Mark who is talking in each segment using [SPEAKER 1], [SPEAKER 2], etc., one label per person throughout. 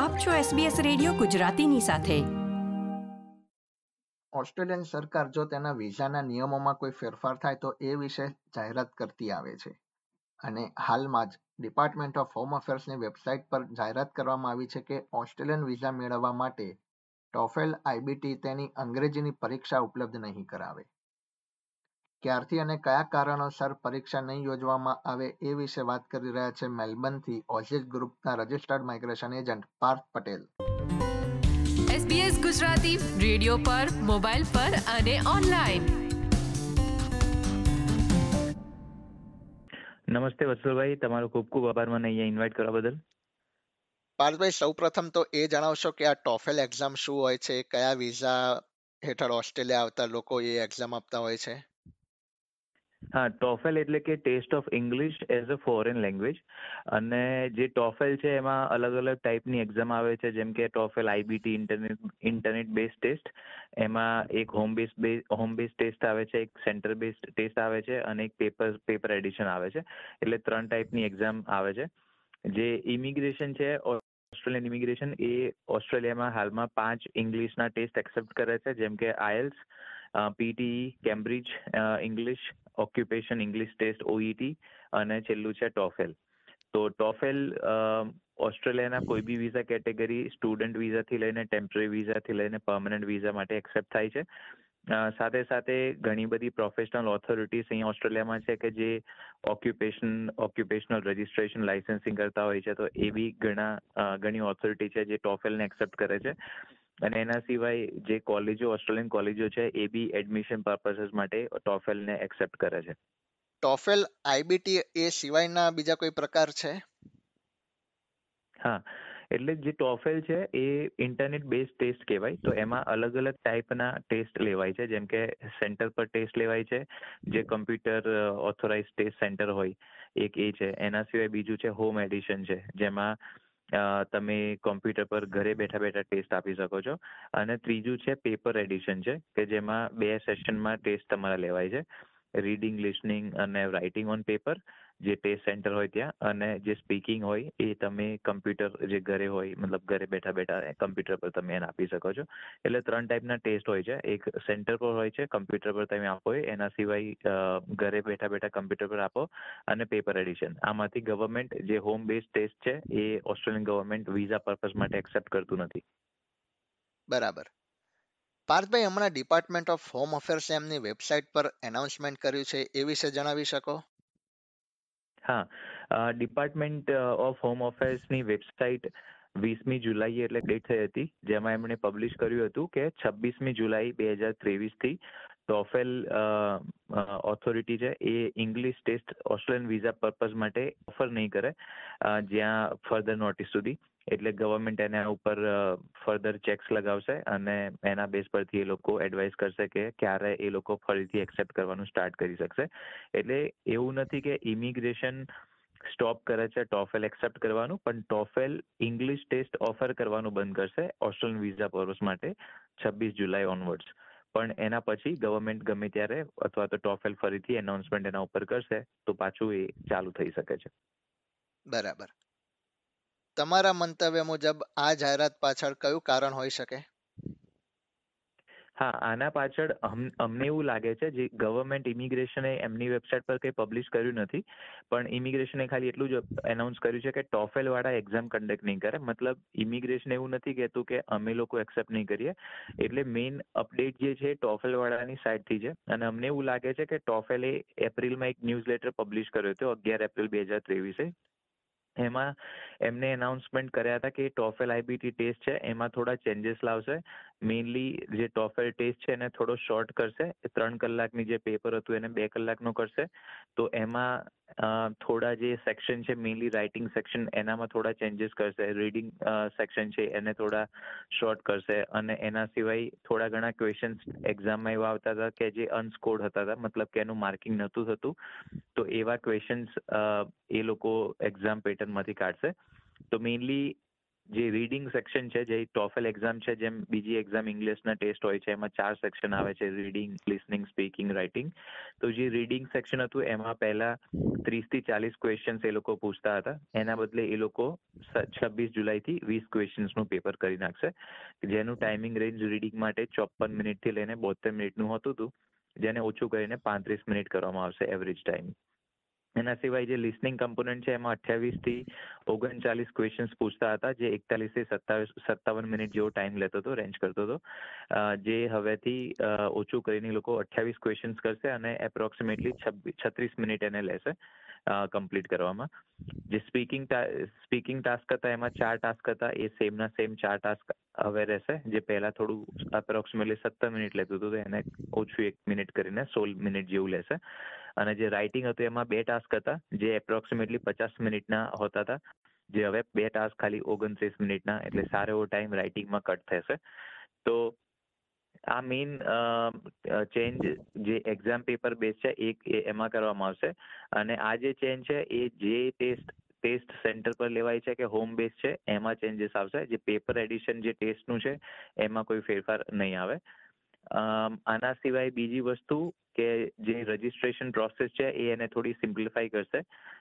[SPEAKER 1] આપ છો SBS radio ગુજરાતીની સાથે.
[SPEAKER 2] ઓસ્ટ્રેલિયન સરકાર જો તેના વિઝાના નિયમોમાં કોઈ ફેરફાર થાય તો એ વિશે જાહેરાત કરતી આવે છે. અને હાલમાં જ ડિપાર્ટમેન્ટ ઓફ હોમ અફેર્સની વેબસાઇટ પર જાહેરાત કરવામાં આવી છે કે ઓસ્ટ્રેલિયન વિઝા મેળવવા માટે ટોફેલ આઈબીટી તેની અંગ્રેજીની પરીક્ષા ઉપલબ્ધ નહીં કરાવે. ક્યારથી અને કયા કારણોસર પરીક્ષા નહીં યોજવામાં આવે એ વિશે વાત કરી રહ્યા છે મેલબર્નથી ઓઝિસ ગ્રુપના registered migration agent Parth Patel.
[SPEAKER 3] SBS Gujarati radio પર મોબાઈલ પર અને ઓનલાઈન.
[SPEAKER 4] નમસ્તે વત્સલભાઈ તમારો ખૂબ ખૂબ આભાર મને અહીંયા ઇન્વાઇટ કરવા બદલ.
[SPEAKER 2] પાર્થભાઈ સૌપ્રથમ તો એ જણાવશો કે આ ટોફેલ એક્ઝામ શું હોય છે કયા વિઝા હેઠળ ઓસ્ટ્રેલિયા આવતા લોકો એ એક્ઝામ આપતા હોય છે?
[SPEAKER 4] હા ટોફેલ એટલે કે test of English as a foreign language. અને જે ટોફેલ છે, એમાં અલગ અલગ ટાઈપની એક્ઝામ આવે છે, જેમ કે TOEFL iBT internet internet base test. એમાં એક home base home base test આવે છે, એક સેન્ટર બેઝ ટેસ્ટ આવે છે, અને એક પેપર પેપર એડિશન આવે છે. એટલે ત્રણ ટાઈપની એક્ઝામ આવે છે. જે ઇમિગ્રેશન છે, ઓસ્ટ્રેલિયન ઇમિગ્રેશન, એ ઓસ્ટ્રેલિયામાં હાલમાં પાંચ ઇંગ્લિશના ટેસ્ટ એક્સેપ્ટ કરે છે, જેમ કે IELTS PTE Cambridge English occupation English test OET અને છેલ્લું છે ટોફેલ તો ટોફેલ ઓસ્ટ્રેલિયાના કોઈ બી વિઝા કેટેગરી સ્ટુડન્ટ વિઝાથી લઈને ટેમ્પરરી વિઝાથી લઈને પરમનન્ટ વિઝા માટે એક્સેપ્ટ થાય છે. સાથે સાથે ઘણી બધી પ્રોફેશનલ ઓથોરિટીઝ અહીંયા ઓસ્ટ્રેલિયામાં છે કે જે ઓક્યુપેશન ઓક્યુપેશનલ રજિસ્ટ્રેશન લાઇસન્સિંગ કરતા હોય છે. તો એ બી ઘણા ઘણી ઓથોરિટી છે જે ટોફેલને એક્સેપ્ટ કરે છે. અને એના સિવાય જે કોલેજો ઓસ્ટ્રેલિયન કોલેજો છે એ બી એડમિશન પર્પસીસ માટે ટોફેલને એક્સેપ્ટ કરે છે.
[SPEAKER 2] ટોફેલ આઈબીટી એ સિવાયના બીજા કોઈ પ્રકાર છે?
[SPEAKER 4] હા એટલે જે ટોફેલ છે એ ઇન્ટરનેટ બેઝ ટેસ્ટ કહેવાય. તો એમાં અલગ અલગ ટાઈપના ટેસ્ટ લેવાય છે. જેમ કે સેન્ટર પર ટેસ્ટ લેવાય છે જે કમ્પ્યુટર ઓથોરાઇઝ ટેસ્ટ સેન્ટર હોય એક એ છે. એના સિવાય બીજું છે હોમ એડિશન છે. જેમાં તમે કોમ્પ્યુટર પર ઘરે બેઠા બેઠા ટેસ્ટ આપી શકો છો. અને ત્રીજું છે પેપર એડિશન છે, કે જેમાં બે સેશનમાં ટેસ્ટ તમારા લેવાય છે. રીડિંગ લિસનિંગ અને રાઇટિંગ ઓન પેપર જે ટેસ્ટ સેન્ટર હોય ત્યાં અને જે સ્પીકિંગ હોય એ તમે કમ્પ્યુટર જે ઘરે હોય, મતલબ ઘરે બેઠા બેઠા કમ્પ્યુટર પર તમે એને આપી શકો છો. એટલે ત્રણ ટાઈપના ટેસ્ટ હોય છે. એક સેન્ટર પર હોય છે કમ્પ્યુટર પર તમે આપો એના સિવાય ઘરે બેઠા બેઠા કમ્પ્યુટર પર આપો અને પેપર એડિશન આમાંથી ગવર્મેન્ટ જે હોમ બેઝ ટેસ્ટ છે એ ઓસ્ટ્રેલિયન ગવર્મેન્ટ વિઝા પર્પઝ માટે એક્સેપ્ટ કરતું નથી.
[SPEAKER 2] બરાબર. પાર્થભાઈ, હમણાં ડિપાર્ટમેન્ટ ઓફ હોમ અફેર્સ એમની વેબસાઇટ પર એનાઉન્સમેન્ટ કર્યું છે. એ વિશે જણાવી શકો?
[SPEAKER 4] હા. ડિપાર્ટમેન્ટ ઓફ હોમ અફેર્સની વેબસાઇટ વીસમી જુલાઈ એટલે ડેટ થઈ હતી, જેમાં એમણે પબ્લિશ કર્યું હતું કે છવ્વીસમી જુલાઈ બે હજાર ત્રેવીસથી ટોફેલ ઓથોરિટી છે, એ English test Australian visa purpose માટે ઓફર નહીં કરે જ્યાં ફર્ધર નોટિસ સુધી. એટલે ગવર્મેન્ટ એના ઉપર ફર્ધર ચેક્સ લગાવશે અને એના બેઝ પરથી એ લોકો એડવાઇસ કરશે કે ક્યારે એ લોકો ફરીથી એક્સેપ્ટ કરવાનું સ્ટાર્ટ કરી શકશે. એટલે એવું નથી કે ઇમિગ્રેશન સ્ટોપ કરે છે ટોફેલ એક્સેપ્ટ કરવાનું, પણ ટોફેલ ઇંગ્લિશ ટેસ્ટ ઓફર કરવાનું બંધ કરશે ઓસ્ટ્રેલિયન વિઝા પર્વસ માટે છવ્વીસ જુલાઈ ઓનવર્ડ્સ પણ એના પછી ગવર્મેન્ટ ગમે ત્યારે અથવા તો ટોફેલ ફરીથી એનાઉન્સમેન્ટ એના ઉપર કરશે તો પાછું એ ચાલુ થઈ શકે છે.
[SPEAKER 2] બરાબર. તમારા મંતવ્ય મુજબ આ જાહેરાત પાછળ કયું કારણ હોઈ શકે?
[SPEAKER 4] હા, આના પાછળ અમને એવું લાગે છે જે ગવર્મેન્ટ ઇમિગ્રેશને એમની વેબસાઇટ પર કંઈ પબ્લિશ કર્યું નથી, પણ ઇમિગ્રેશને ખાલી એટલું જ એનાઉન્સ કર્યું છે કે ટોફેલ વાળા એક્ઝામ કન્ડક્ટ નહીં કરે. મતલબ ઇમિગ્રેશન એવું નથી કહેતું કે અમે લોકો એક્સેપ્ટ નહીં કરીએ. એટલે મેઇન અપડેટ જે છે ટોફેલ વાળાની સાઇડથી છે. અને અમને એવું લાગે છે કે ટોફેલે એપ્રિલમાં એક ન્યૂઝ લેટર પબ્લિશ કર્યો હતો, અગિયાર એપ્રિલ બે હજાર ત્રેવીસે. એમાં એમને એનાઉન્સમેન્ટ કર્યા હતા કે ટોફેલ આઈબીટી ટેસ્ટ છે એમાં થોડા ચેન્જીસ લાવશે. મેઇનલી જે ટોફેલ ટેસ્ટ છે એને થોડો શોર્ટ કરશે ત્રણ કલાકની જે પેપર હતું એને બે કલાકનું કરશે. તો એમાં થોડા જે સેક્શન છે મેઇનલી રાઇટિંગ સેક્શન એનામાં થોડા ચેન્જીસ કરશે. રીડિંગ સેક્શન છે, એને થોડા શોર્ટ કરશે. અને એના સિવાય થોડા ઘણા ક્વેશ્ચન્સ એક્ઝામમાં એવા આવતા હતા કે જે અનસ્કોર્ડ હતા હતા મતલબ કે એનું માર્કિંગ નહોતું થતું. તો એવા ક્વેશ્ચન્સ એ લોકો એક્ઝામ પેટર્નમાંથી કાઢશે. તો મેઇનલી જે રીડિંગ સેક્શન છે, જે ટોફેલ એક્ઝામ છે, જેમ બીજી એક્ઝામ ઇંગ્લિશના ટેસ્ટ હોય છે, એમાં ચાર સેક્શન આવે છે રીડિંગ લિસનિંગ સ્પીકિંગ રાઇટિંગ તો જે રીડિંગ સેક્શન હતું, એમાં પહેલા ત્રીસથી ચાલીસ ક્વેશ્ચન્સ એ લોકો પૂછતા હતા. એના બદલે એ લોકો છવ્વીસ જુલાઈથી વીસ ક્વેશ્ચન્સનું પેપર કરી નાખશે. જેનું ટાઈમિંગ રેન્જ રીડિંગ માટે ચોપન મિનિટથી લઈને બોતેર મિનિટનું હતું હતું જેને ઓછું કરીને પાંત્રીસ મિનિટ કરવામાં આવશે એવરેજ ટાઈમ એના સિવાય જે લિસનિંગ કમ્પોનન્ટ છે, એમાં અઠ્યાવીસથી ઓગણચાલીસ ક્વેશ્ચન્સ પૂછતા હતા, જે એકતાલીસથી સત્તાવીસ, સત્તાવન મિનિટ જેવો ટાઈમ લેતો હતો રેન્જ કરતો હતો. જે હવેથી ઓછું કરીને લોકો અઠ્યાવીસ ક્વેશ્ચન્સ કરશે અને એપ્રોક્સિમેટલી છત્રીસ મિનિટ એને લેશે કમ્પ્લીટ કરવામાં. જે સ્પીકિંગ સ્પીકિંગ ટાસ્ક હતા, એમાં ચાર ટાસ્ક હતા, એ સેમના સેમ ચાર ટાસ્ક હવે રહેશે. જે પહેલા થોડું એપ્રોક્સિમેટલી સત્તર મિનિટ લેતું હતું એને ઓછું એક મિનિટ કરીને સોળ મિનિટ જેવું લેશે. અને જે રાઇટિંગ હતું એમાં બે ટાસ્ક હતા જે એપ્રોક્સિમેટલી પચાસ મિનિટના હોતા હતા જે હવે બે ટાસ્ક ખાલી ઓગણત્રીસ મિનિટના એટલે સારો એવો ટાઈમ રાઇટિંગમાં કટ થશે. તો આ મેઇન ચેન્જ જે એક્ઝામ પેપર બેઝ છે એ એમાં કરવામાં આવશે. અને આ જે ચેન્જ છે એ જે ટેસ્ટ ટેસ્ટ સેન્ટર પર લેવાય છે કે હોમ બેઝ છે એમાં ચેન્જીસ આવશે. જે પેપર એડિશન જે ટેસ્ટનું છે એમાં કોઈ ફેરફાર નહીં આવે. આના સિવાય બીજી વસ્તુ કે જે રજિસ્ટ્રેશન પ્રોસેસ છે એ એને થોડી સિમ્પ્લિફાઈ કરશે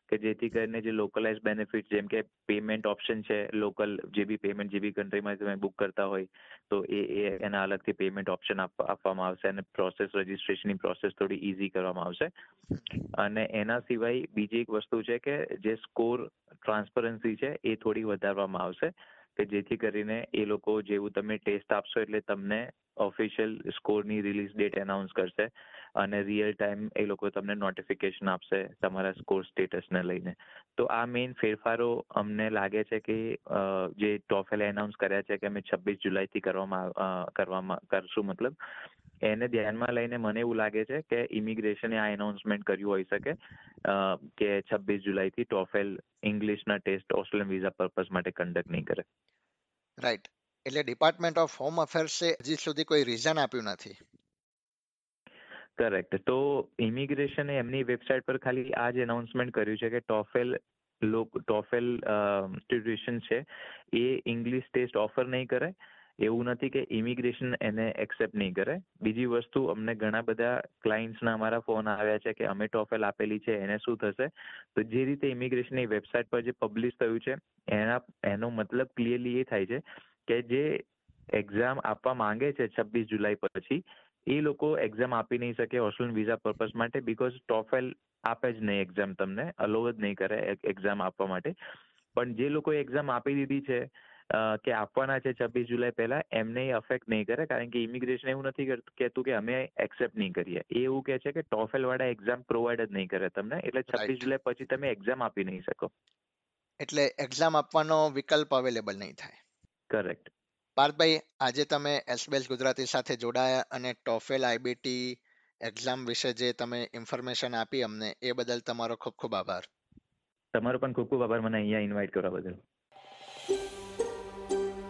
[SPEAKER 4] કે જેથી કરીને જે લોકલાઇઝ બેનિફિટ જેમ કે પેમેન્ટ ઓપ્શન છે લોકલ જે બી પેમેન્ટ જે બી કન્ટ્રીમાં તમે બુક કરતા હોય, તો એ એ એના અલગથી પેમેન્ટ ઓપ્શન આપવામાં આવશે અને પ્રોસેસ રજિસ્ટ્રેશનની પ્રોસેસ થોડી ઇઝી કરવામાં આવશે. અને એના સિવાય બીજી એક વસ્તુ છે કે જે સ્કોર ટ્રાન્સપરન્સી છે એ થોડી વધારવામાં આવશે. કે જેથી કરીને એ લોકો જેવું તમે ટેસ્ટ આપશો એટલે તમને ઓફિશિયલ સ્કોરની રિલીઝ ડેટ એનાઉન્સ કરશે અને રિયલ ટાઈમ એ લોકો તમને નોટિફિકેશન આપશે તમારા સ્કોર સ્ટેટસને લઈને. તો આ મેઇન ફેરફારો અમને લાગે છે કે જે ટોફેલ એનાઉન્સ કર્યા છે કે અમે છવ્વીસ જુલાઈથી કરવામાં કરવામાં કરશું મતલબ. એને ધ્યાનમાં લઈને મને એવું લાગે છે કે ઇમિગ્રેશને આ એનાઉન્સમેન્ટ કર્યું હોઈ શકે કે છવ્વીસ જુલાઈથી ટોફેલ ઇંગ્લિશના ટેસ્ટ ઓસ્ટ્રેલિયન વિઝા પર્પઝ માટે કન્ડક્ટ નહીં કરે.
[SPEAKER 2] રાઈટ એટલે ડિપાર્ટમેન્ટ ઓફ હોમ અફેર્સે હજી સુધી કોઈ રીઝન આપ્યું નથી?
[SPEAKER 4] કરેક્ટ તો ઇમિગ્રેશને એમની વેબસાઇટ પર ખાલી આ જ એનાઉન્સમેન્ટ કર્યું છે કે ટોફેલ ટોફેલ ઇન્સ્ટિટ્યુશન છે એ ઇંગ્લિશ ટેસ્ટ ઓફર નહીં કરે એવું નથી કે ઇમિગ્રેશન એને એક્સેપ્ટ નહીં કરે. બીજી વસ્તુ, અમને ઘણા બધા ક્લાયન્ટ્સના અમારા ફોન આવ્યા છે કે અમે ટોફેલ આપેલી છે, એને શું થશે? તો જે રીતે ઇમિગ્રેશનની વેબસાઇટ પર જે પબ્લિશ થયું છે, એના, એનો મતલબ ક્લિયરલી એ થાય છે કે જે એક્ઝામ આપવા માંગે છે છવ્વીસ જુલાઈ પછી, એ લોકો એક્ઝામ આપી નહીં શકે હોસ્ટેલ વિઝા પર્પઝ માટે બીકોઝ ટોફેલ આપે જ નહીં એક્ઝામ તમને અલો જ નહીં કરે એક્ઝામ આપવા માટે. પણ જે લોકોએ એક્ઝામ આપી દીધી છે કે આપવાના છે છવ્વીસ જુલાઈ પહેલા એમને અફેક્ટ નહીં કરે કારણ કે ઇમિગ્રેશન એવું નથી કહેતું કે અમે એક્સેપ્ટ નહીં કરીએ. એ એવું કહે છે કે ટોફેલ વાળા એક્ઝામ પ્રોવાઈડ જ નહીં કરે તમને એટલે છવ્વીસ જુલાઈ પછી તમે એક્ઝામ આપી નહીં શકો.
[SPEAKER 2] એટલે એક્ઝામ આપવાનો વિકલ્પ અવેલેબલ નહીં થાય.
[SPEAKER 4] કરેક્ટ
[SPEAKER 2] પાર્થભાઈ આજે તમે એસબીએસ ગુજરાતી સાથે જોડાયા અને ટોફેલ આઈબીટી એક્ઝામ વિશે જે તમે ઇન્ફોર્મેશન આપી અમને એ બદલ તમારો ખૂબ ખૂબ આભાર.
[SPEAKER 4] તમારો પણ ખૂબ ખૂબ આભાર. મને અહીંયા ઇન્વાઇટ કરવા બદલ.